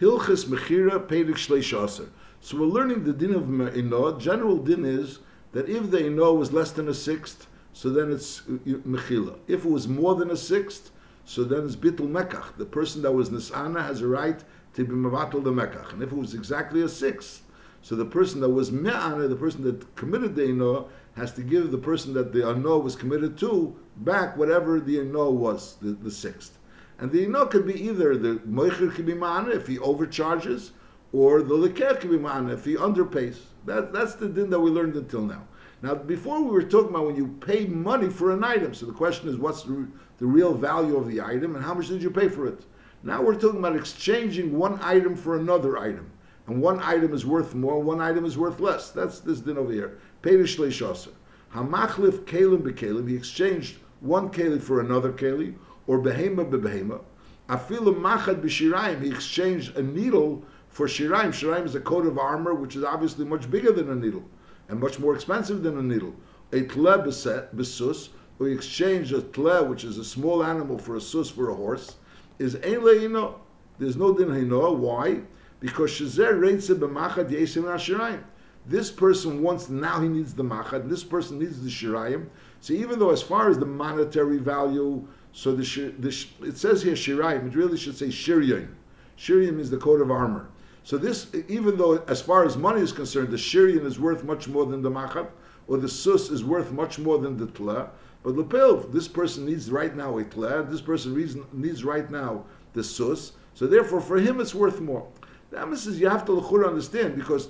Hilchis Mechira Pedig Shleishaser. So we're learning the din of Ino. General din is that if the Ino was less than a sixth, so then it's uh, Mechila. If it was more than a sixth, so then it's Bittul Mekach. The person that was Nisana has a right to be Mavatal the Mekach. And if it was exactly a sixth, so the person that was Me'ana, the person that committed the Ino, has to give the person that the Ano was committed to back whatever the Ano was, the, the sixth. And the Ino could be either the Moicher could be Ma'ana if he overcharges, or the Leker could be Ma'ana if he underpays. That, that's the din that we learned until now. Now, before we were talking about when you pay money for an item. So the question is, what's the, the real value of the item, and how much did you pay for it? Now we're talking about exchanging one item for another item. And one item is worth more, one item is worth less. That's this din over here. Perish leishaser. Hamachlif kelim bekelim. He exchanged one keli for another keli, or behema bebehema. Afilu machad b'shirayim. He exchanged a needle for shirayim. Shirayim is a coat of armor, which is obviously much bigger than a needle and much more expensive than a needle. A tle besus, he exchanged a tle, which is a small animal, for a sus for a horse, is ein leino. There's no din hino. Why? Because shazer reitze b'machad yesim shirayim. This person wants now he needs the machad. This person needs the shirayim. So even though as far as the monetary value, so the, the it says here shirayim, it really should say shiryim. Shiryim is the coat of armor. So this, even though as far as money is concerned, the shiryan is worth much more than the machad, or the sus is worth much more than the tla, but lepel, this person needs right now a tla, this person needs right now the sus, so therefore for him it's worth more. The emphasis you have to l'chur understand because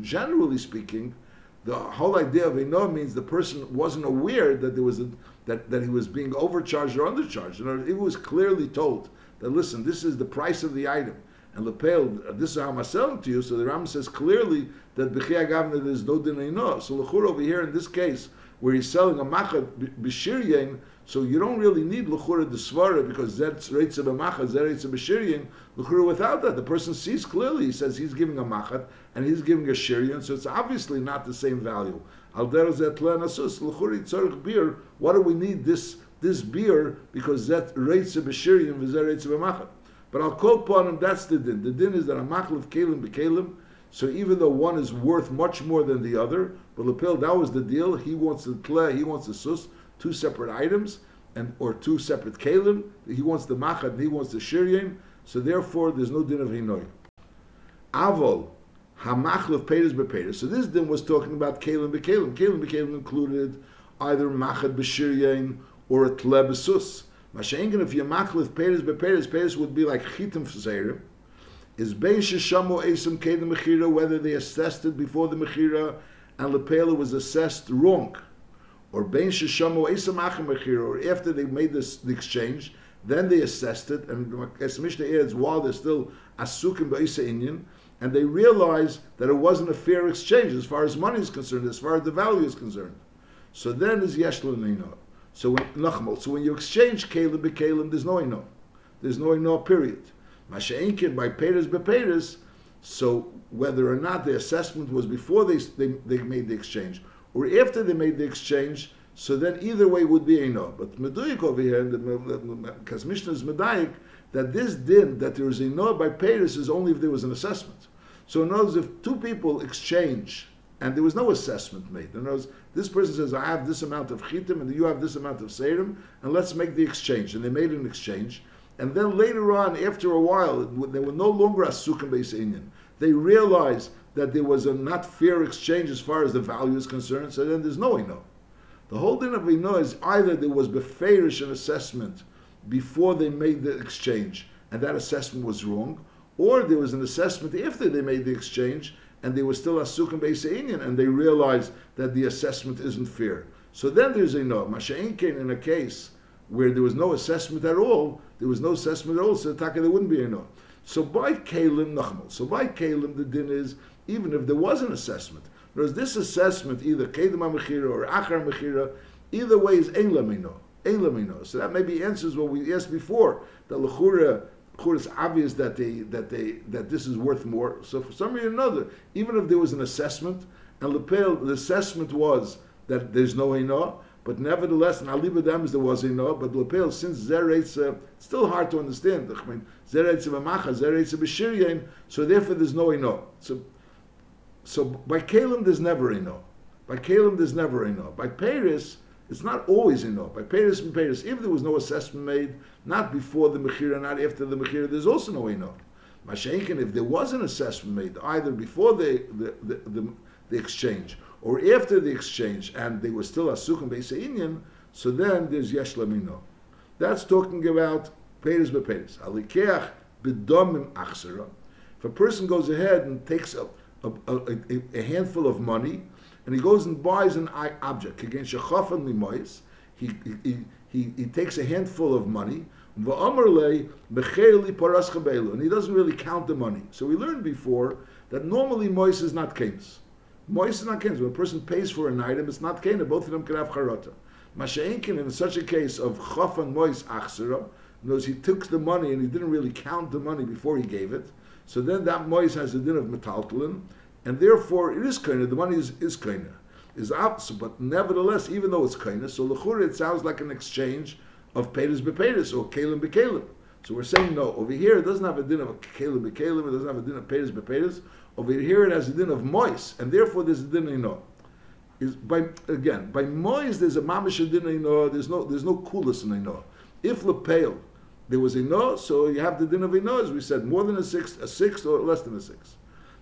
generally speaking, the whole idea of no means the person wasn't aware that there was a, that, that he was being overcharged or undercharged. You know, it was clearly told that listen, this is the price of the item. And Lepel, uh, this is how I'm selling to you. So the Ram says clearly that Bechia Gavna there's no dinay So Lechur over here in this case, where he's selling a machad b'shiryen, so you don't really need luchura the svara because that's reitza that reitza b'shiryen. Luchura without that, the person sees clearly. He says he's giving a machad and he's giving a shiryen, so it's obviously not the same value. Al beer. What do we need this this beer because that reitza v'zeh reitza b'machad? But I'll quote upon him, that's the din. The din is that a machlif kalim bekalim, so even though one is worth much more than the other, but Lepil, that was the deal. He wants the tle, he wants the sus, two separate items, and or two separate kalim. He wants the machad, he wants the shiryim. So therefore, there's no din of hinoy. Avol, hamachlif peiris bepeiris. So this din was talking about kalim bekalim. Kalim bekalim included either machad b'shiryin or a tle b'sus. Mashengen, if you machlif peres beperes, peres would be like chitim fzerim. Is bein sheshamu esim kedem mechira, whether they assessed it before the mechira and lepela was assessed wrong, or bein sheshamu esim achim mechira, or after they made this the exchange, then they assessed it, and as Mishnah adds, while they're still asukim ba'isa inyan, and they realize that it wasn't a fair exchange as far as money is concerned, as far as the value is concerned. So then is yesh so when Nachmal, so when you exchange Kalim be Kalim, there's no Ino. There's no Ino, period. Masha'inkin by Peres be Peres, so whether or not the assessment was before they, they, they made the exchange or after they made the exchange, so then either way would be Ino. But Meduyik over here, because Mishnah is Medayik, that this din, that there is Ino by Peres is only if there was an assessment. So in other words, if two people exchange and there was no assessment made. In other words, this person says, I have this amount of chitim and you have this amount of serim, and let's make the exchange. And they made an exchange. And then later on, after a while, they were no longer asukim beis inyan. They realized that there was a not fair exchange as far as the value is concerned, so then there's no ino. The whole thing of ino is either there was beferish an assessment before they made the exchange, and that assessment was wrong, or there was an assessment after they made the exchange, and they were still a asukim beisainian, and they realized that the assessment isn't fair. So then there's a no. Masha'inkin in a case where there was no assessment at all, there was no assessment at all, so taka there wouldn't be a no. So by Kalim Nachmal, so by Kalim the din is even if there was an assessment. Whereas this assessment, either Kedim Mechira or Achar Mechira, either way is Ein Lamino. Ein So that maybe answers what we asked before. The Lechura it's obvious that they that they that this is worth more. So for some reason or another, even if there was an assessment, and Lepel, the assessment was that there's no Hina, but nevertheless, in Aliba Dams there was a no, but Lepel, since it's still hard to understand. I mean, Zeretz Macha, Zeretz B'Shiryain, so therefore there's no no. So, so by Kalim there's never no. By Kalim there's never a no. By Paris, it's not always no. By Paris and Paris, if there was no assessment made, not before the Mechira, not after the Mechira, there's also no no. Mashenkin, if there was an assessment made either before the, the, the, the, the exchange or after the exchange and they were still Asukim Beisainian, so then there's Yesh Lamino. That's talking about Peres Beperes. Alikeach Bedomim Achsera. If a person goes ahead and takes a, a, a, a, handful of money and he goes and buys an object, against Shechafan Limois, he, he, he, he takes a handful of money and he doesn't really count the money. So we learned before that normally mois is not kanes. Mois is not kanes. When a person pays for an item, it's not kane. Both of them can have charata. Masha'inkin, in such a case of chafan mois achsera, knows he took the money and he didn't really count the money before he gave it. So then that mois has a din of metaltalin, and therefore it is kaina. The money is, is kaina. Is opposite, but nevertheless, even though it's kaina, so lechura it sounds like an exchange of Pedis Beperis or Kalim Bekalim. So we're saying no. Over here, it doesn't have a din of Kalim Bekalim, it doesn't have a din of Pedis Beperis. Over here, it has a din of Mois, and therefore there's a din of no. Is by again by Mois there's a mamish din of no. There's no there's no coolest in no. If lepale there was a no, so you have the din of a no, as we said, more than a sixth, a sixth or less than a sixth.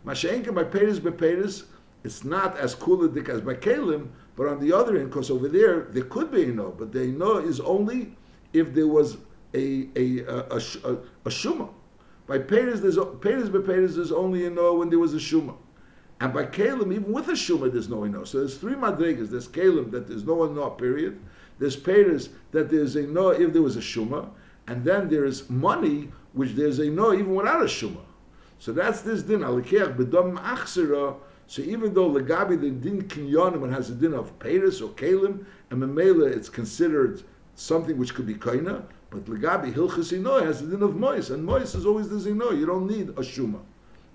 Mashenka by Pedis Beperis, it's not as cool as by Kalim, but on the other end, because over there there could be a no, but the no is only if there was a a a, a, a, a shuma. By Peres, there's Peres by Peres there's only a no when there was a shuma. And by Kalim, even with a shuma, there's no no. So there's three madrigas. There's Kalim that there's no no period. There's Peres that there's a no if there was a shuma, and then there's money which there's a no even without a shuma. So that's this din alikech bedom achsera. So even though legabi the din kinyonim has a din of Peres or Kalim, and memela it's considered something which could be kaina, but legabi hilchas ino has the din of mois, and mois is always the zino. You don't need a shuma.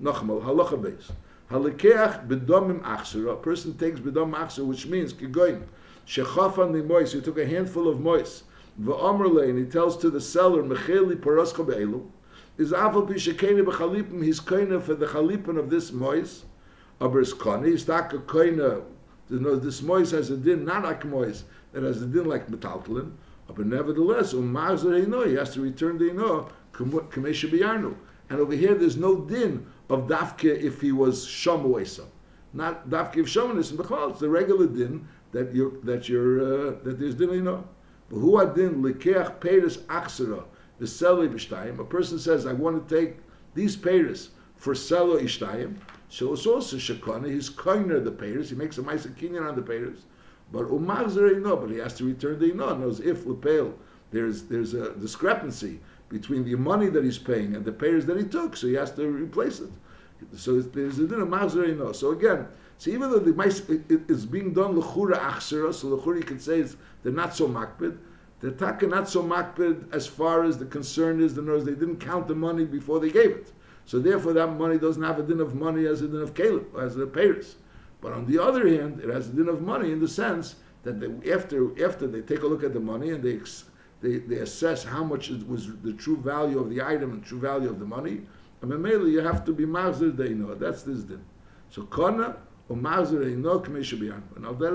Nachmal halacha beis. Halikeach bedomim achsera. A person takes bedom achsera, which means kigoin shechafan the mois. He took a handful of mois. V'omerle, and he tells to the seller mecheli parascha be'elu. Is afal pi shekene b'chalipim. He's kaina for the chalipin of this mois. Aber is. He's a kaina. This mois has a din, not like mois, that has a din like metaltalin. But nevertheless, umazar ino, he has to return the ino, kamesha biyarnu. And over here, there's no din of dafke if he was shamuesa. Not dafke shamunis in the It's the regular din that you're, that you're, uh, that there's din ino. Who adin lekeach peris achsera, the selo ishtayim. A person says, I want to take these peris for selo ishtayim. So it's also shakana. He's koiner the peris. He makes a ma'aser kinyan on the peris. But umazir no, but he has to return the ino. Knows if lepel, there's there's a discrepancy between the money that he's paying and the payers that he took, so he has to replace it. So there's a din of no. So again, so even though the mice it, it's being done lechura achsera, so lechura you can say is they're not so makbid. The taka not so makbid as far as the concern is. The knows they didn't count the money before they gave it. So therefore, that money doesn't have a din of money as a din of caleb, as a payers. But on the other hand, it has a din of money in the sense that they, after after they take a look at the money and they they, they assess how much it was the true value of the item and true value of the money, I and mainly you have to be mazir know. That's this din. So kona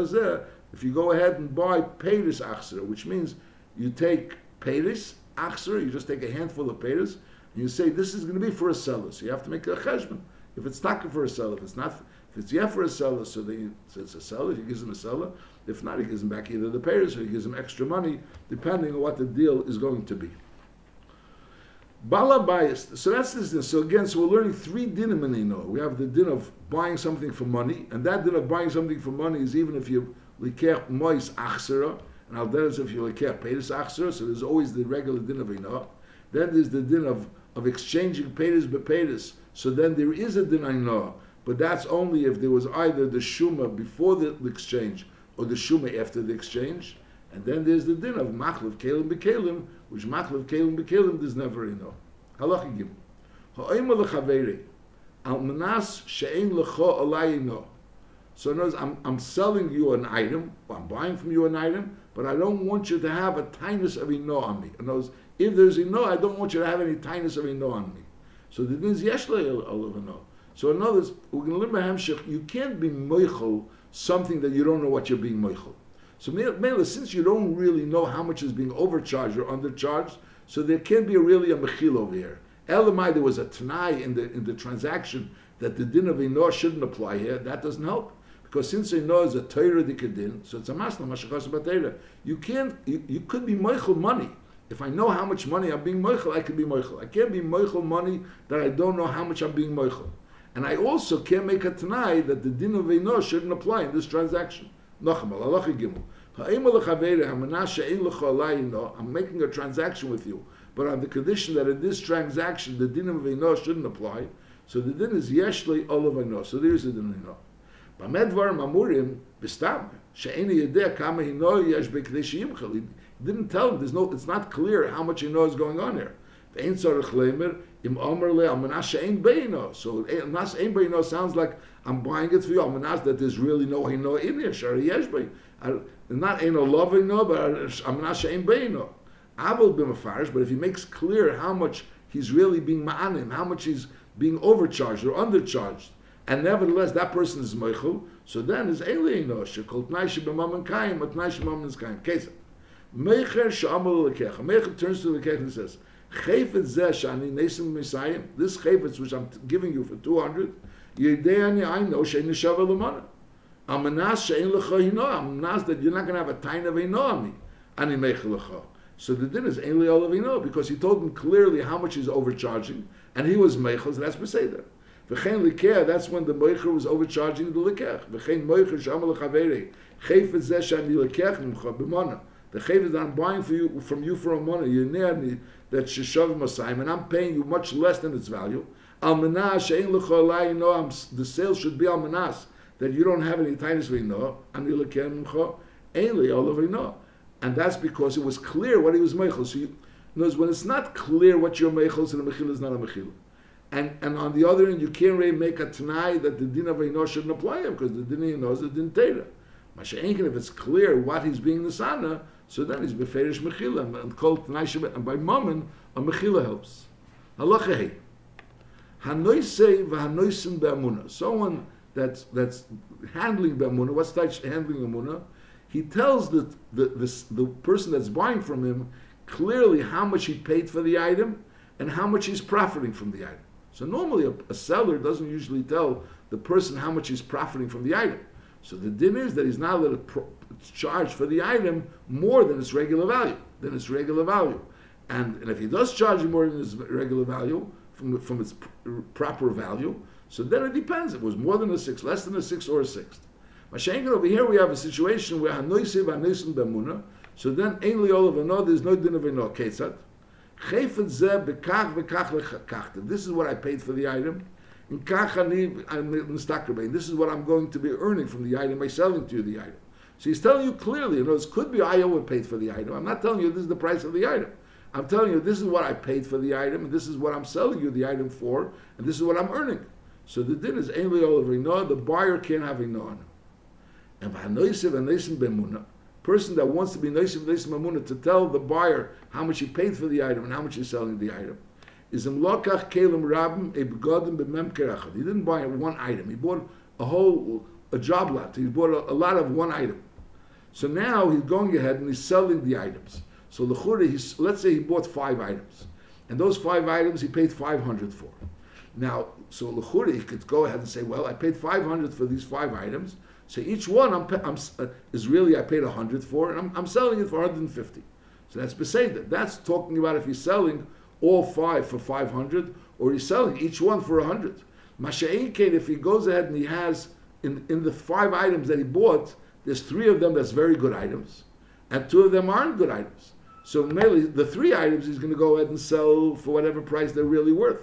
is there. If you go ahead and buy peiris achsera, which means you take peiris achsera, you just take a handful of peiris, and you say this is going to be for a seller. So you have to make a cheshbon. If it's not for a seller, if it's not if it's yet for a seller, so, they, so it's a seller, he gives him a seller. If not, he gives him back either the payers or he gives him extra money, depending on what the deal is going to be. Bala bias. So that's this. So again, so we're learning three dinim in Ino. We have the din of buying something for money, and that din of buying something for money is even if you likech mois achsera, and al is if you likech peiris achsera. So there's always the regular din of Ino. Then there's the din of of exchanging peiris bepeiris. So then there is a din Ino but that's only if there was either the shuma before the, the exchange or the shuma after the exchange. And then there's the din of machlev kelim bekelim, which machlev kelim bekelim there's never eno. Halacha gim. Ha'oima lechaveri, al manas she'en lecho alayino. So in words, I'm, I'm selling you an item, I'm buying from you an item, but I don't want you to have a tinus of ino on me. In words, if there's ino, I don't want you to have any tinus of ino on me. So the din is yeshle olav ino. So in other words, you can't be moichel something that you don't know what you're being moichel. So Mela, since you don't really know how much is being overcharged or undercharged, so there can't be really a mechil over here. Elamai, there was a tanai in the in the transaction that the din of Ino shouldn't apply here. That doesn't help. Because since Ino is a Torah dikadin, so it's a masna, mashachas. You can't, you, you could be moichel money. If I know how much money I'm being moichel, I can be moichel. I can't be moichel money that I don't know how much I'm being moichel. And I also can't make a tanai that the din of Ino shouldn't apply in this transaction. Nochamal, Allah gimel. I'm making a transaction with you, but on the condition that in this transaction the din of Ino shouldn't apply. So the din is yeshli olav Ino. So there is a din of Ino. Bamedvar mamurim bistam she'eni yedeh kama Ino yesh bekdesh yimchel. He didn't tell him. There's no. It's not clear how much Ino is going on here. Ein tzarich lemer im omer le almanas she'en beino. So eh, almanas ein beino sounds like I'm buying it for you. Almanas that there's really no Ino in here. Shari yesh beino not ain't a loving no, but I'm not saying beino. Abel b'mafarish, but if he makes clear how much he's really being ma'anim, how much he's being overcharged or undercharged, and nevertheless that person is meichel, so then is alien shekol tnai sheb'mam and kaim, but tnai sheb'mam is kaim. Kesa. Meicher she'amal lekecha. Meicher turns to the lekech and says, Chayfetz zeh shani nesim misayim, this chayfetz which I'm giving you for 200, yedei ani I know she'en neshava l'manah. Amanas she'en lecha hino. Amanas that you're not going to have a tain of hino on me. Ani meichel So the din is ein le'ol of hino because he told him clearly how much he's overcharging, and he was meichel. So that's beseder. V'chein likeh. That's when the meicher was overcharging the likeh. V'chein meicher shamal lechaveri. Chayf zeh shani likech nimcha b'mona. The chayv that I'm buying for you from you for a money, you need that sheshav masayim, and I'm paying you much less than its value. Al manas she'en lecha you know, the sale should be al manas that you don't have any tainis v'ino, ani lekemcho, ainli olav And that's because it was clear what he was meichel. So you, when it's not clear what your meichel, so the mechil is not a mechil. And, and on the other end, you can't really make a tanai that the din of Eino shouldn't apply him because the din of Eino is the din. Masha'enkin, if it's clear what he's being the sana, so then he's beferish mechila and called tanai and by mammon a mechila helps. Halacha hey. Hanoisei v'hanoisim be'amuna. Someone that's that's handling the amuna. What's that handling amuna? He tells the the, the the person that's buying from him clearly how much he paid for the item and how much he's profiting from the item. So normally a, a seller doesn't usually tell the person how much he's profiting from the item. So the din is that he's not allowed to pro- charge for the item more than its regular value, than its regular value. And, and if he does charge more than its regular value, from, from its pr- proper value, so then it depends. It was more than a six, less than a six, or a sixth. Mashenkin over here we have a situation where hanoisiv hanoisim b'muna. So then ein liolav ano. There's no din of ano. Ketzat. This is what I paid for the item. This is what I'm going to be earning from the item by selling to you the item. So he's telling you clearly. You know, this could be I overpaid for the item. I'm not telling you this is the price of the item. I'm telling you this is what I paid for the item, and this is what I'm selling you the item for, and this is what I'm earning. So the din is ainly all the buyer can't have no And v'hanoisiv and noisim b'emuna, person that wants to be noisim noisim b'emuna to tell the buyer how much he paid for the item and how much he's selling the item, is im kelim rabim e begodim b'mem kerachad. He didn't buy one item. He bought a whole a job lot. He bought a, a lot of one item. So now he's going ahead and he's selling the items. So the he's let's say he bought five items, and those five items he paid five hundred for. Now, so Lechuri could go ahead and say, well, I paid 500 for these five items. So each one I'm, I'm, uh, is really I paid 100 for, and I'm, I'm selling it for 150. So that's Beseda. That's talking about if he's selling all five for 500, or he's selling each one for 100. Masha'inkein, if he goes ahead and he has, in, in the five items that he bought, there's three of them that's very good items, and two of them aren't good items. So mainly the three items he's going to go ahead and sell for whatever price they're really worth.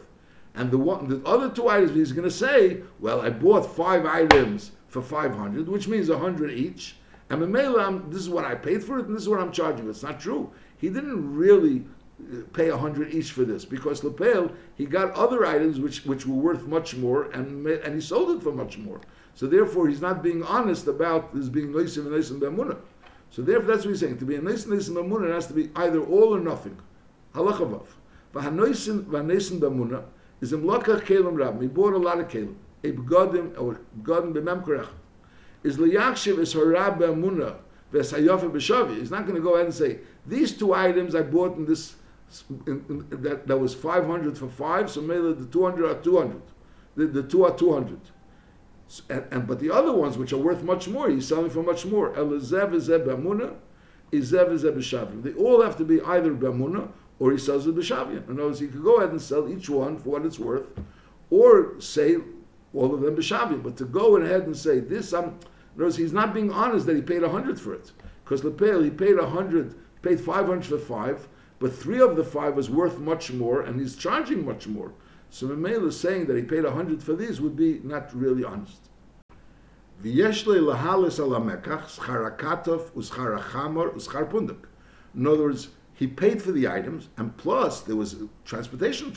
And the one, the other two items, he's going to say, well, I bought five items for 500, which means 100 each. And Mamela, this is what I paid for it, and this is what I'm charging. It's not true. He didn't really pay a hundred each for this because Lepel he got other items which which were worth much more and and he sold it for much more. So therefore he's not being honest about this being Noisim and Noisim Bamuna. So therefore that's what he's saying. To be a Noisim Noisim Bamuna it has to be either all or nothing. Halachavav. V'hanoisim v'hanoisim Bamuna is in Lakach Kelim Rab. He bought a lot of Kelim. A begodim or begodim b'mem korech. Is liyakshiv is harab b'amuna v'esayofa b'shavi. He's not going to go ahead and say these two items I bought in this that that was five hundred for five. So maybe the two hundred are two hundred. The, the two are two hundred. And, and but the other ones which are worth much more, he's selling for much more. Elazev is b'amuna, izev is. They all have to be either b'amuna or he sells it b'shavim. In other words, he could go ahead and sell each one for what it's worth, or say all of them b'shavim. But to go ahead and say this, I'm, in words, he's not being honest that he paid a hundred for it, because Lepel he paid a hundred, paid five hundred for five, but three of the five was worth much more, and he's charging much more. So Mamela is saying that he paid a hundred for these would be not really honest. In other words, he paid for the items, and plus there was transportation.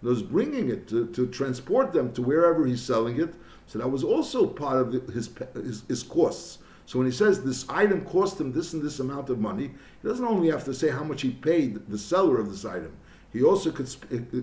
There was bringing it to, to transport them to wherever he's selling it. So that was also part of the, his, his his costs. So when he says this item cost him this and this amount of money, he doesn't only have to say how much he paid the seller of this item. He also could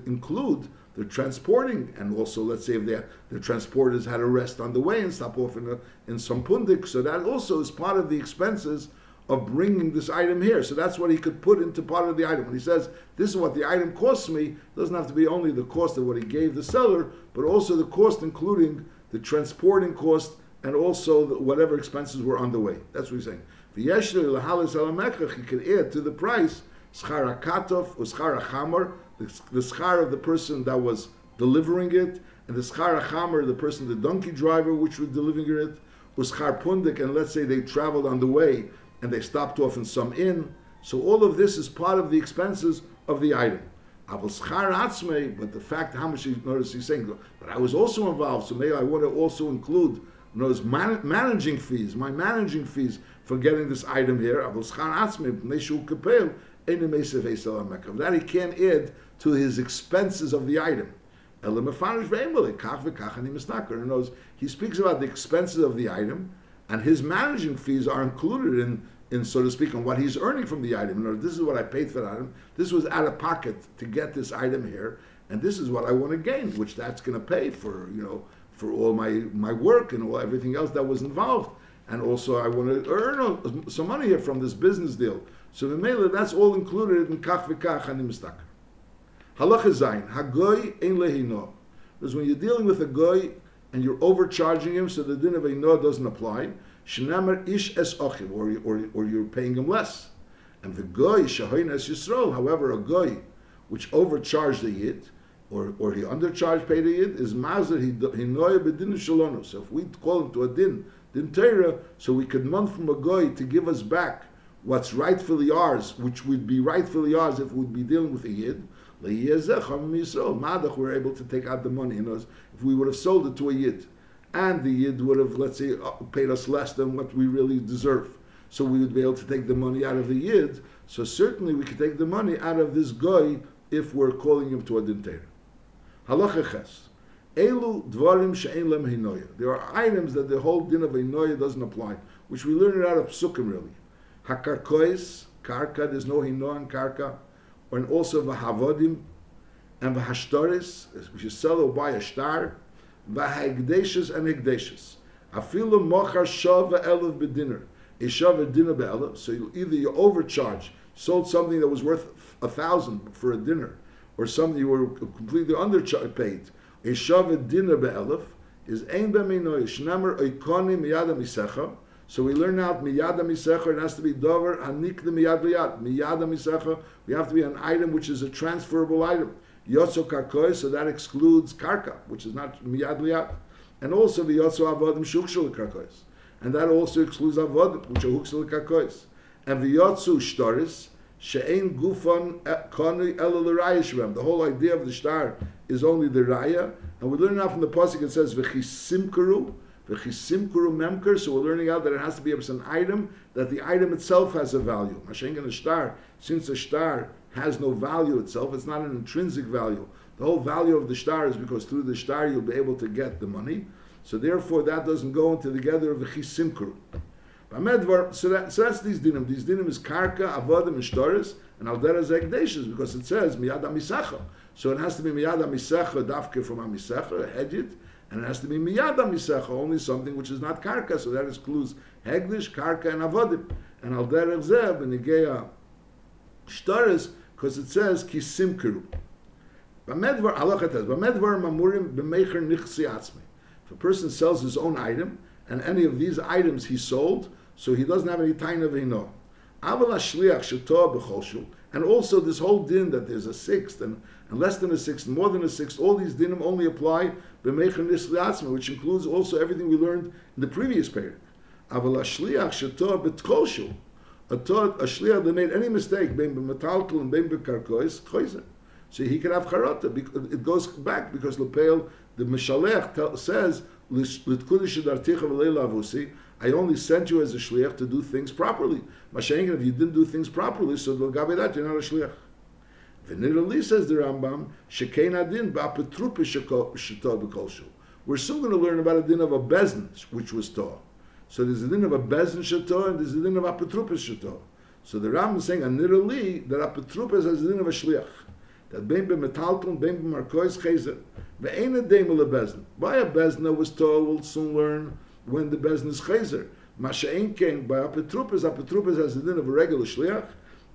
include the transporting, and also let's say if the transporters had a rest on the way and stop off in, a, in some pundik, so that also is part of the expenses of bringing this item here. So that's what he could put into part of the item. When he says this is what the item costs me, doesn't have to be only the cost of what he gave the seller, but also the cost including the transporting cost and also the, whatever expenses were on the way. That's what he's saying. He could add to the price schar katov or schar chamor, the schar of the person that was delivering it, and the schar chamor, the person, the donkey driver, which was delivering it, was schar pundik, and let's say they traveled on the way and they stopped off in some inn. So all of this is part of the expenses of the item. But the fact how much he notice he's saying, but I was also involved, so maybe I want to also include knows man, managing fees, my managing fees for getting this item here. That he can't add to his expenses of the item. He knows he speaks about the expenses of the item, and his managing fees are included in, in so to speak, on what he's earning from the item. Words, this is what I paid for that item. This was out of pocket to get this item here, and this is what I want to gain, which that's going to pay for, you know, for all my, my work and all everything else that was involved. And also, I want to earn some money here from this business deal. So the mailer, that's all included in kach v'kach and mistakar. Halacha zayin, hagoy ein lehino. Because when you're dealing with a goy and you're overcharging him, so the din of eino doesn't apply. Shenamer ish es ochiv, or, or, or you're paying him less. And the goy shahoin es yisrael, however, a goy which overcharged the yid, or, or he undercharged paid the yid, is mazer he noya bedin shalonu. So if we call him to a din, din Torah, so we could month from a goy to give us back what's rightfully ours, which would be rightfully ours if we'd be dealing with a yid, we're able to take out the money in us if we would have sold it to a yid. And the yid would have, let's say, uh, paid us less than what we really deserve. So we would be able to take the money out of the yid. So certainly we could take the money out of this guy if we're calling him to a dinter. Halacha ches. Elu dvarim hinoya. There are items that the whole din of hinoya doesn't apply, which we learn out of psukim really. Hakarkois, karka, there's no hinoya in karka and also v'havodim and v'hashtaris, which is sell or buy a star, v'hagdeshes and hagdeshes. Afilu mochar shava elef bedinner. A shava dinner be'elef, so you, either you overcharge, sold something that was worth a thousand for a dinner, or something you were completely underpaid. A shava dinner be'elef is ein be'minoy, shnemer oikoni miyada misecha, so we learn out miyada misecha. It has to be dover hanik the miyad liyad. Miyada misecha. We have to be an item which is a transferable item. Yotzo karkoy. So that excludes karka, which is not miyad liyad. And also the yotzo avodim shukshul karkois. And that also excludes avodim which are hukshul karkois. And the yotzu shtaris she'ein gufan koni el The whole idea of the star is only the raya. And we learn now from the pasuk it says v'chisimkaru V'chisimkuru memker, so we're learning out that it has to be an item, that the item itself has a value. Mashengen a star, since a star has no value itself, it's not an intrinsic value. The whole value of the star is because through the star you'll be able to get the money. So therefore that doesn't go into the gather of the chisimkuru. So, that, so that's these dinim. These dinim is karka, avodim, and shtoris, and aldera zegdeshes, because it says miyad amisacha. So it has to be miyad amisacha, dafke from a amisacha, hedjit, and it has to be miyad amisacha, only something which is not karka. So that excludes hegdish, karka, and avodim. And aldera zeb, and igeya shtoris, because it says kisimkeru. Bamedvar, halacha says, bamedvar mamurim b'meicher nichsi atzmi. If a person sells his own item, and any of these items he sold, so he doesn't have any time of ino. And also this whole din that there's a sixth and, and less than a sixth, more than a sixth, all these dinim only apply which includes also everything we learned in the previous period. A shliach that made any mistake, bein b'metaltel and bein b'karkois, So he can have charata. It goes back because Lepel, the Mishalech says, I only sent you as a shliach to do things properly. Mashenkin, if you didn't do things properly, so you're not a shliach. V'nirali says the Rambam, shekein adin ba'apetrupe shito b'kolshu. We're soon going to learn about a din of a bezin, which was taught. So there's a din of a bezin shato and there's a din of apetrupe shato. So the Rambam is saying, anirali, that apetrupe has a din of a shliach. That bein b'metalton, bein b'markois chezer. Ve'ein a dem Why a bezna was told, we'll soon learn when the bezna is chezer. Masha'in came by apetrupas. Apetrupas has the din of a regular shliach.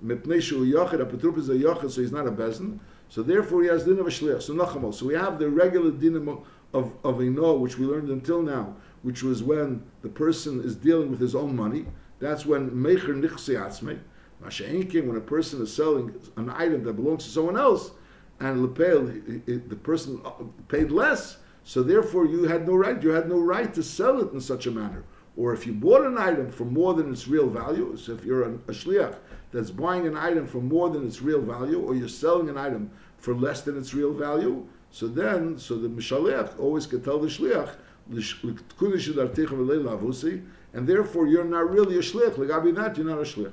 A so he's not a bezna. So therefore he has din of a shliach. So nachamol. So we have the regular din of, of, of which we learned until now, which was when the person is dealing with his own money. That's when mecher nichsi atzmei. When a person is selling an item that belongs to someone else and the person uh, paid less, so therefore you had no right. You had no right to sell it in such a manner. Or if you bought an item for more than its real value, so if you're a, a shliach that's buying an item for more than its real value, or you're selling an item for less than its real value, so then, so the mishalech always can tell the shliach, and therefore you're not really a shliach. Legabi that, you're not a shliach.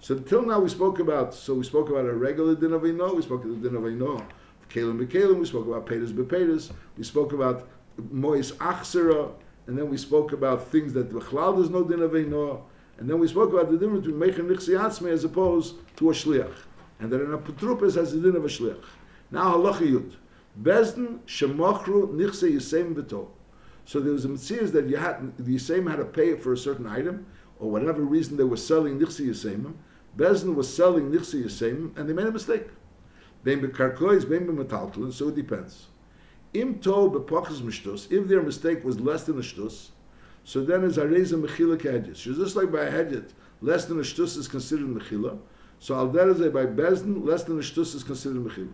So until now we spoke about, so we spoke about a regular din of we spoke about the din of Ino, Kalim we spoke about Pedis Bepedis, we spoke about Mois Achsera, and then we spoke about things that Bechlal there's no din of Ino, and then we spoke about the difference between Nichsi Atzme as opposed to a Shliach, and that an Apotropis has the din of a Shliach. Now Halacha Yud. Bezdin Shemachru Nichse Yisem V'to. So there was a mitzvah that you had, the Yisem had to pay for a certain item, or whatever reason they were selling Nixi Yisemim, Bezin was selling Nixi Yisem, and they made a mistake. Bein bekarkois, bein bemetaltalin, so it depends. Im to bepachas mishtus, if their mistake was less than a shtus, so then is areza mechila kedget. So just like by a hedget, less than a shtus is considered mechila, so al dereze by bezin, less than a shtus is considered mechila.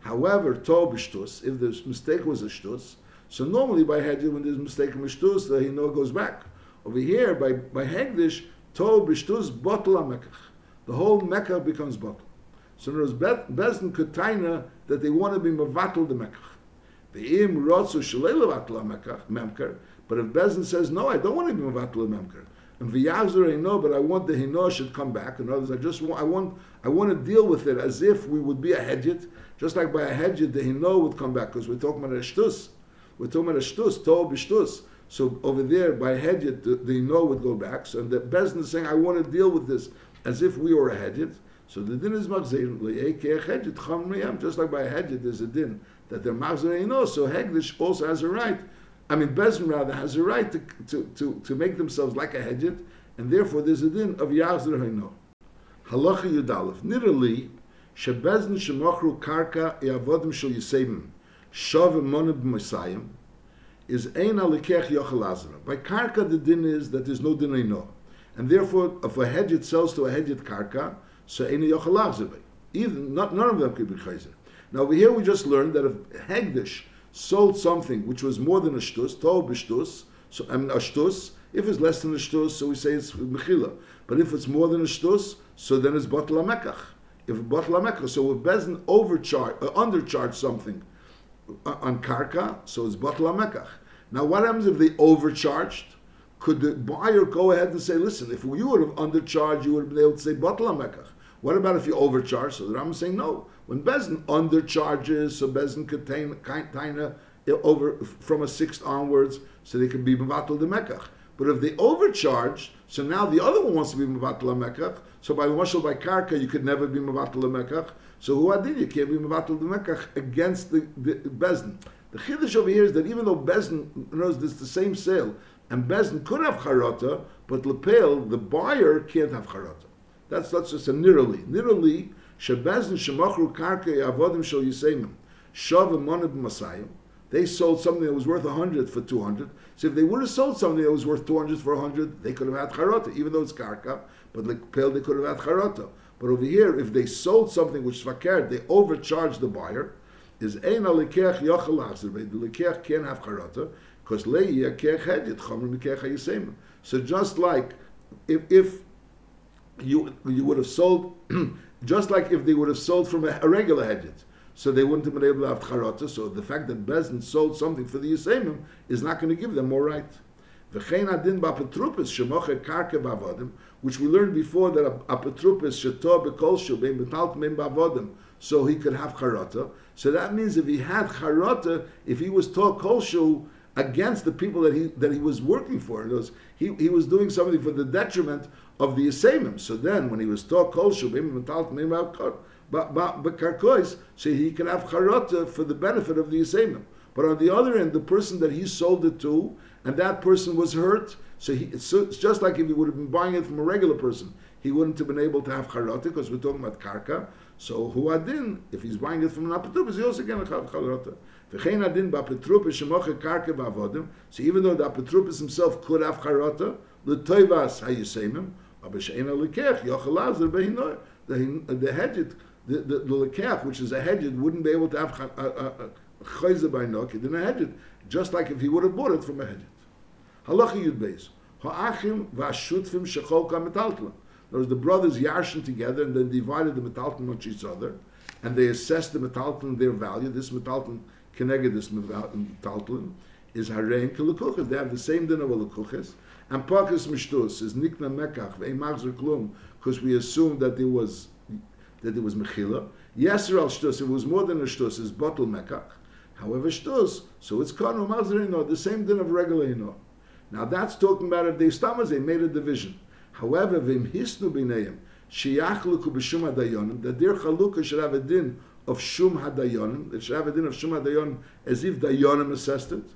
However, to b'shtus, if the mistake was a shtus, so normally by hedget, when there's a mistake in shtus, the hino goes back. Over here, by, by hegdish, to b'shtus botla mekach the whole Mecca becomes bottle. So there was Bezdin Kataina that they want to be Mavatal the Mecca. The Im Rotsu Shalei Mecca, Memker, but if Bezdin says, no, I don't want to be the Memker, and V'yazur know, but I want the Hino should come back. In other words, I just want, I want, I want to deal with it as if we would be a hedjit, just like by a hedjit, the Hino would come back, because we're talking about a shtus. We're talking about a shtus, to b'shtus. So over there, by hedjit, the, the Hino would go back. So the Bezdin is saying, I want to deal with this as if we were a hedjit. So the din is machzir hedjit cham. Just like by a hedjit, there's a din that they're machzir no. So hegdish also has a right. I mean, Bezin rather has a right to, to, to, to make themselves like a hedjit, and therefore there's a din of yachzir haino. Halacha yudalef nirali shebezin shemachru karka yavodim shel yisebim shav emonib b'masayim is ein alikech yochel By karka the din is that there's no din haino. And therefore, if a hedge sells to a hedged karka, so any yochalav Even not none of them could be chayzer. Now over here we just learned that if Hegdish sold something which was more than a shtus, tol b'shtus, so I mean a shtus, if it's less than a shtus, so we say it's mechila. But if it's more than a shtus, so then it's batal mekach. If batal mekach, so if Bezin overcharge, uh, undercharge something uh, on karka, so it's batal mekach. Now, what happens if they overcharged? Could the buyer go ahead and say, listen, if you would have undercharged, you would have been able to say, Batla Mekach. What about if you overcharge? So the Rambam is saying, no. When Bezin undercharges, so Bezin could of over from a sixth onwards, so they can be Mavatal the Mekach. But if they overcharge, so now the other one wants to be Mavatal Mekach, so by Mashal by Karka, you could never be Mavatal Mekach. So who did you can't be Mavatal the Mekach against the, the Bezin. The chiddush over here is that even though Bezin knows this is the same sale, and Bezin could have charata, but Lepel, the buyer, can't have charata. That's that's just a nirali. Nirali, shebezin shemachru karka avodim shel yisemim, shav monad masayim. They sold something that was worth 100 for 200. So if they would have sold something that was worth 200 for 100, they could have had charata, even though it's karka. But like Pel, they could have had charata. But over here, if they sold something which is fakir, they overcharged the buyer, is ein alikech yochel achzer. The likech can't have charata, because leiyah kech hedit, chomer mikech hayisem. So just like if, if you you would have sold, just like if they would have sold from a, a regular hedit, so they wouldn't have been able to have charata. So the fact that Bezin sold something for the Yisemim is not going to give them more right. Which we learned before that a petrupis shetor bekolshu bein betalt meim ba'avodim, so he could have charata. So that means if he had charata, if he was taught kolshu against the people that he that he was working for, was, he, he was doing something for the detriment of the Yisemim. So then when he was taught meim ba'avodim, Karkois, so he can have charata for the benefit of the Yisemim. But on the other end, the person that he sold it to, and that person was hurt, so, he, it's, it's just like if he would have been buying it from a regular person, he wouldn't have been able to have charata because we're talking about karka. So who adin, if he's buying it from an apotropos, he also can have charata. V'chein adin ba'apotropos shemoche karka ba'avodim. So even though the apotropos himself could have charata, l'toivas hayisemim, aber she'en alikech yochel lazer behinoi. The the hedged the, the, the lekech, which is a hedged, wouldn't be able to have a uh, uh, uh, chayze by nok. He didn't hedge it, just like if he would have bought it from a hedged. Halacha yud beis. Ha'achim v'ashutfim shechol ka There's the brothers yarshin together and then divided the metalton amongst each other, and they assessed the metalton their value. This metalton connected this metalton is harein kelekuches. They have the same din of a lekuches. And pakas mishtus is nikna mekach ve'imachzer klum, because we assumed that there was that it was mechila. Yeser al shtus, it was more than a shtus, is bottle mekach. However, shtus, so it's kanu mazrino, the same din of regular ino. Now that's talking about if they stamas, they made a division. However, vim hisnu b'neim, sheyachluku b'shum hadayonim, that their chalukah should have a din of shum hadayonim, it should have a din of shum hadayonim as if dayonim assessed it.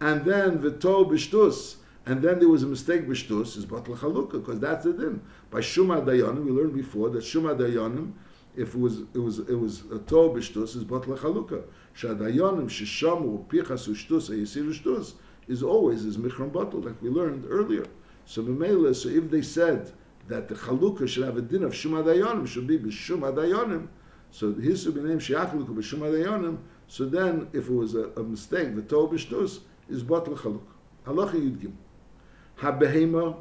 And then v'to b'shtus, and then there was a mistake b'shtus, is batal chalukah, because that's the din. By shum hadayonim, we learned before that shum hadayonim, if it was it was it was a tov b'shtus is bot lechaluka. Shadayonim shishamu pichas ushtus ayisir ushtus is always is michram bottle like we learned earlier. So b'meila, so if they said that the chaluka should have a din of shum adayonim should be b'shum adayonim, so his should be named shiachluka b'shum adayonim. So then, if it was a, a mistake, the tov b'shtus is bot lechaluka. Halacha yudgim. Ha-behema,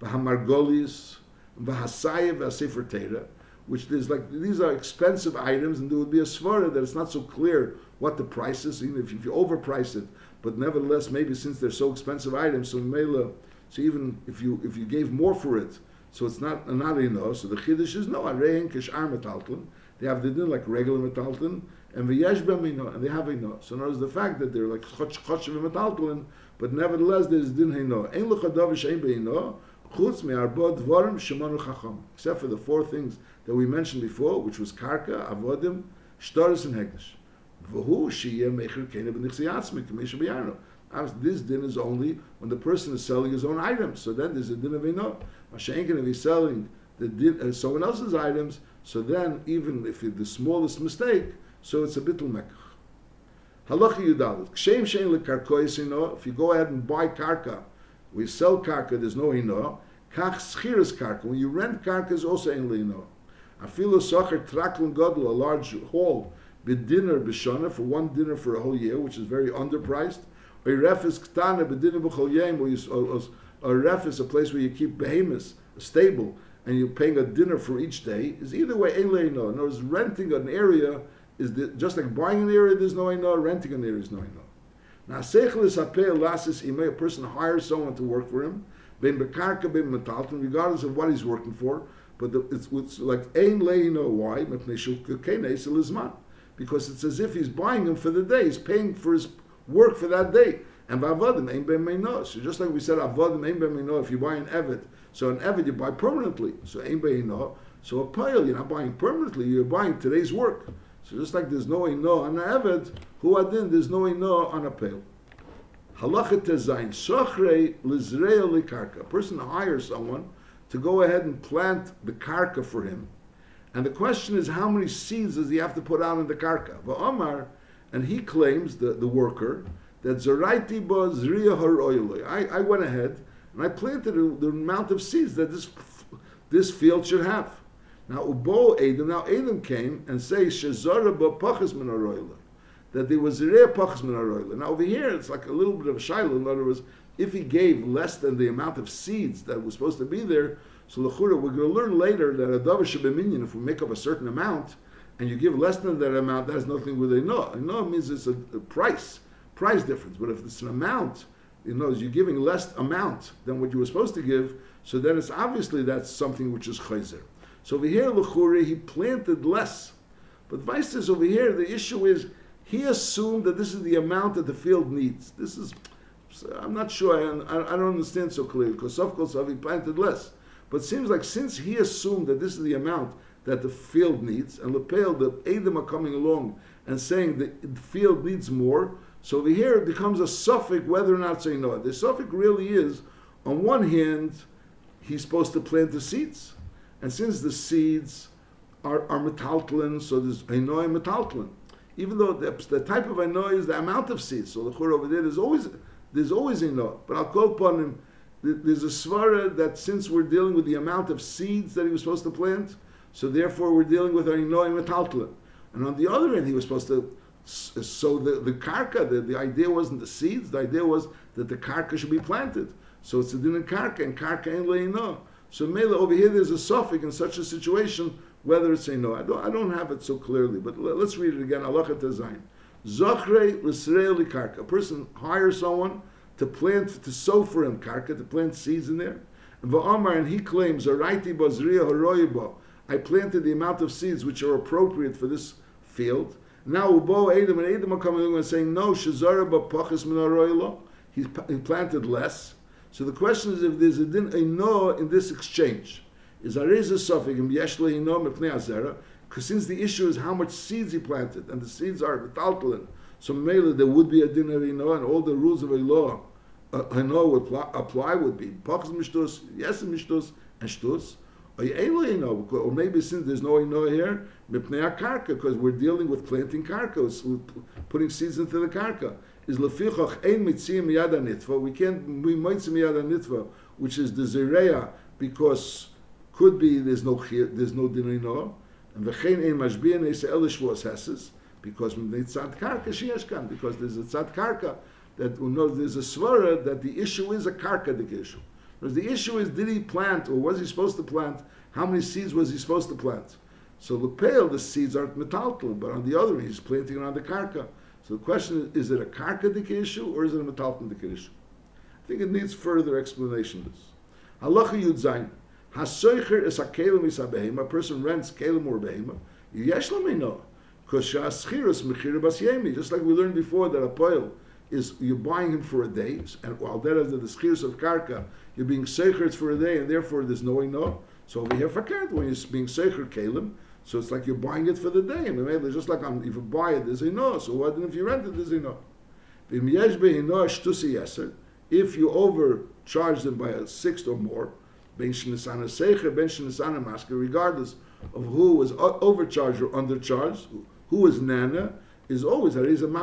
v'ha-margolis, v'ha-sayev, v'ha-sefer which there's like these are expensive items, and there would be a svara that it's not so clear what the price is, even if, you overprice it. But nevertheless, maybe since they're so expensive items, so mela, so even if you if you gave more for it, so it's not not enough. So the chiddush is no arein kishar metalton. They have the din like regular metalton, and v'yesh b'mino, and they have enough. So notice the fact that they're like chotch chotch metalton, but nevertheless there's din heno. Ein lechadav shein beino. Chutz me'arbot dvarim shemanu chacham. Except for the four things that we mentioned before, which was karka, avodim, shtaris, and hegdish. V'hu shiyeh mecher kena b'nichsiyatzmi, k'mesha b'yarno. This din is only when the person is selling his own items. So then there's a din of ino. Mashenkin, if he's selling the din, uh, someone else's items, so then even if it's the smallest mistake, so it's a bittul mekach. Halacha yudalit. Kshem shein lekarkois ino. If you go ahead and buy karka, we sell karka, there's no ino. Kach schiras karka. When you rent karka, is also in ino. Afilu socher traklin gadol, a large hall, dinner b'shana, for one dinner for a whole year, which is very underpriced. A refis ktana b'dinner b'chol yem, a ref is a place where you keep behemoths, a stable, and you're paying a dinner for each day, is either way, ein leino. In other words, renting an area is just like buying an area, there's no ino, renting an area is no ino. Now, seichel is apel lasis imay, a person hires someone to work for him, ben bekarka ben metalton, regardless of what he's working for, but the, it's, it's like ein leino why because it's as if he's buying him for the day. He's paying for his work for that day. And v'avadim ein ben So just like we said, avodim ein ben if you buy an evet, so an evet you buy permanently. So ein ben So a pile you're not buying permanently. You're buying today's work. So just like there's no ino on an evet, who adin there's no ino on a pale. Halacha tezayin sochrei lizrei likarka. A person hires someone to go ahead and plant the karka for him. And the question is, how many seeds does he have to put out in the karka? Omar, and he claims, the, the worker, that Zoraiti ba zriya I, I went ahead and I planted the amount of seeds that this, this field should have. Now, Ubo Edom, now Edom came and say, Shezara ba pachas min that there was zriya pachas min Now, over here, it's like a little bit of a shiloh. In other words, if he gave less than the amount of seeds that was supposed to be there, so lechura, we're going to learn later that a davar shebeminion, if we make up a certain amount, and you give less than that amount, that has nothing with a no. A no means it's a, a, price, price difference. But if it's an amount, you know, you're giving less amount than what you were supposed to give, so then it's obviously that's something which is chayzer. So over here, lechura, he planted less. But says over here, the issue is he assumed that this is the amount that the field needs. This is I'm not sure. I, I, don't understand so clearly because of course he planted less. But it seems like since he assumed that this is the amount that the field needs, and Lepel, the Adam are coming along and saying the field needs more, so over here it becomes a safek whether or not saying no. The safek really is, on one hand, he's supposed to plant the seeds. And since the seeds are, are metaltlin, so there's Einoi metaltlin. Even though the, the type of Einoi is the amount of seeds. So the Chur over there, there's always there's always no. But I'll call upon him. There's a svara that since we're dealing with the amount of seeds that he was supposed to plant, so therefore we're dealing with our inoim metaltla. And on the other end, he was supposed to sow the, the karka. The, the idea wasn't the seeds. The idea was that the karka should be planted. So it's a din karka, and karka ain't leino. So Mela, over here there's a safek in such a situation, whether it's a no. I don't, I don't have it so clearly, but let, us read it again. Allah Zain. Zochre l'sreili karka. A person hires someone to plant, to sow for him karka, to plant seeds in there. And Va'amar, and he claims, Araiti bazriya haroyibo. I planted the amount of seeds which are appropriate for this field. Now Ubo Edom and Edom are coming along and saying, no, Shazara pachas min He planted less. So the question is if there's a din a no in this exchange. Is there is a safek in Yeshla no mepnei azera? Because since the issue is how much seeds he planted, and the seeds are metaltalin, so mainly there would be a din of Ino, and all the rules of a law, uh, Ino would apply, apply would be Pachs mishtus, yes mishtus, and shtus. Or, maybe since there's no Ino here, mipnei karka, because we're dealing with planting karka, so putting seeds into the karka. Is lefichach ein mitzim miyad nitva. We can't we mitzim miyad nitva, which is the zereya, because could be there's no there's no din Ino. And v'chein ein mashbiyan eisa elishvos hesses, because it's tzad karka sheyeshkan, because there's a tzad karka, that you know, there's a svara that the issue is a karka the issue. Because the issue is, did he plant, or was he supposed to plant? How many seeds was he supposed to plant? So the pale, the seeds aren't metaltal, but on the other hand, he's planting around the karka. So the question is, is it a karka issue, or is it a metaltal issue? I think it needs further explanation. This halacha yud zayin. Hasoicher is a kelim is a behema. A person rents kelim or behema. Yesh no. Because shaschirus mechira bas. Just like we learned before that a poil is you're buying him for a day, and while that is the schirus of karka, you're being seichert for a day, and therefore there's no no. So over here fakert when you're being seichert kelim, so it's like you're buying it for the day, and maybe just like I'm, if you buy it, there's a no. So what if you rent it, there's a no. If you overcharge them by a sixth or more, regardless of who was uh, overcharged or undercharged, who was nana, is always a reason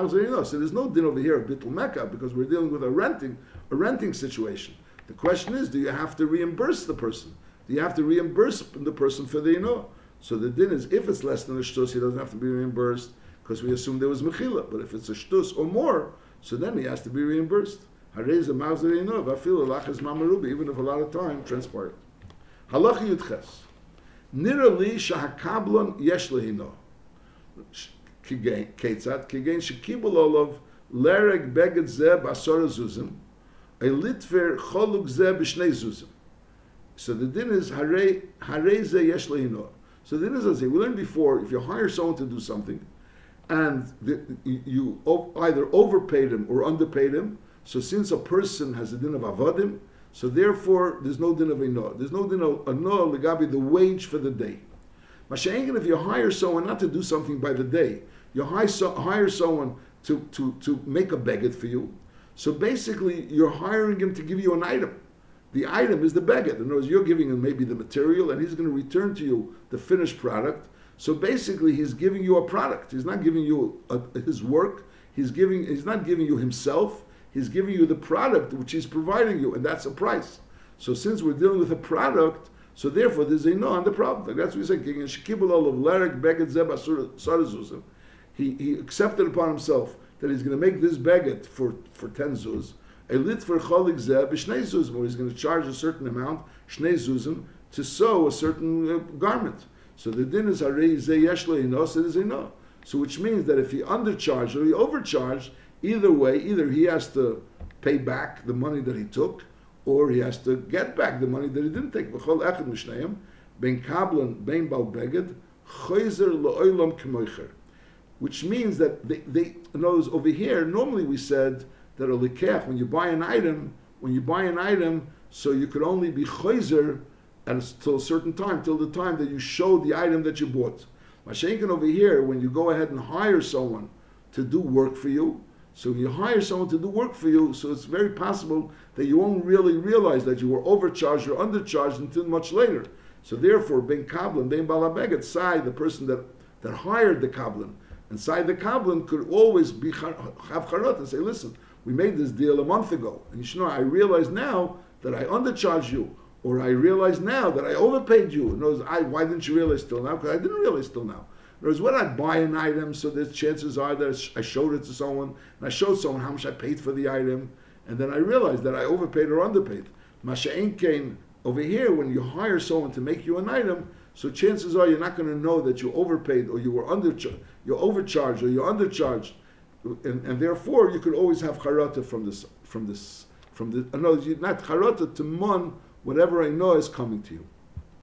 So there's no din over here of bittul mecca because we're dealing with a renting, a renting situation. The question is, do you have to reimburse the person? Do you have to reimburse the person for the ino? So the din is, if it's less than a shtus, he doesn't have to be reimbursed because we assume there was mechila. But if it's a shtus or more, so then he has to be reimbursed. Hareza ino, vafil alachas mamarubi, even if a lot of time transpired. Halacha yudches. Nirali shahakablon yesh lehino. Ketzat, kegen shekibul olav lereg beged zeh basora zuzim, a litver choluk zeh b'shnei zuzim. So the din is hare zeh yesh leino. So the is as we learned before, if you hire someone to do something, and the, you, either overpaid him or underpaid him, so since a person has a din of avodim, so therefore there's no din of ino. There's no din of ino legabi the wage for the day. Masha'engen, if you hire someone not to do something by the day, you hire, so, hire someone to, to, to make a beged for you. So basically, you're hiring him to give you an item. The item is the beged. In other words, you're giving him maybe the material, and he's going to return to you the finished product. So basically, he's giving you a product. He's not giving you a, his work. He's giving. He's not giving you himself. He's giving you the product which he's providing you, and that's a price. So since we're dealing with a product, so therefore there's a no on the problem. That's what we say. King Shekibul of Larek Beged Zeb Sarazuzim. He he accepted upon himself that he's going to make this beged for for ten zuz. A lit for cholik zeb b'shnei zuzim, where he's going to charge a certain amount shnei zuzim to sew a certain uh, garment. So the din is harei zeh yesh lo inos, it is a no. So which means that if he undercharged or he overcharged, either way, either he has to pay back the money that he took, or he has to get back the money that he didn't take. V'chol echad mishneim, ben kablan, ben bal beged, choizer lo'olam k'moicher. Which means that they, they, over here, normally we said that a likech, when you buy an item, when you buy an item, so you could only be choizer until a certain time, till the time that you show the item that you bought. Mashenkin over here, when you go ahead and hire someone to do work for you, so you hire someone to do work for you, so it's very possible that you won't really realize that you were overcharged or undercharged until much later. So therefore, Ben Kablan, Ben Balabeget, Sai, the person that, that hired the Kablan, and Sai the Kablan could always be have charot and say, listen, we made this deal a month ago, and you should know, I realize now that I undercharged you, or I realize now that I overpaid you. In words, I, why didn't you realize till now? Because I didn't realize till now. In words, when I buy an item, so the chances are that I showed it to someone, and I showed someone how much I paid for the item, and then I realized that I overpaid or underpaid. Masha'in came over here, when you hire someone to make you an item, so chances are you're not going to know that you overpaid or you were under you're overcharged or you're undercharged, and, and therefore you could always have charata from this from this from the. No, not charata to mon whatever I know is coming to you.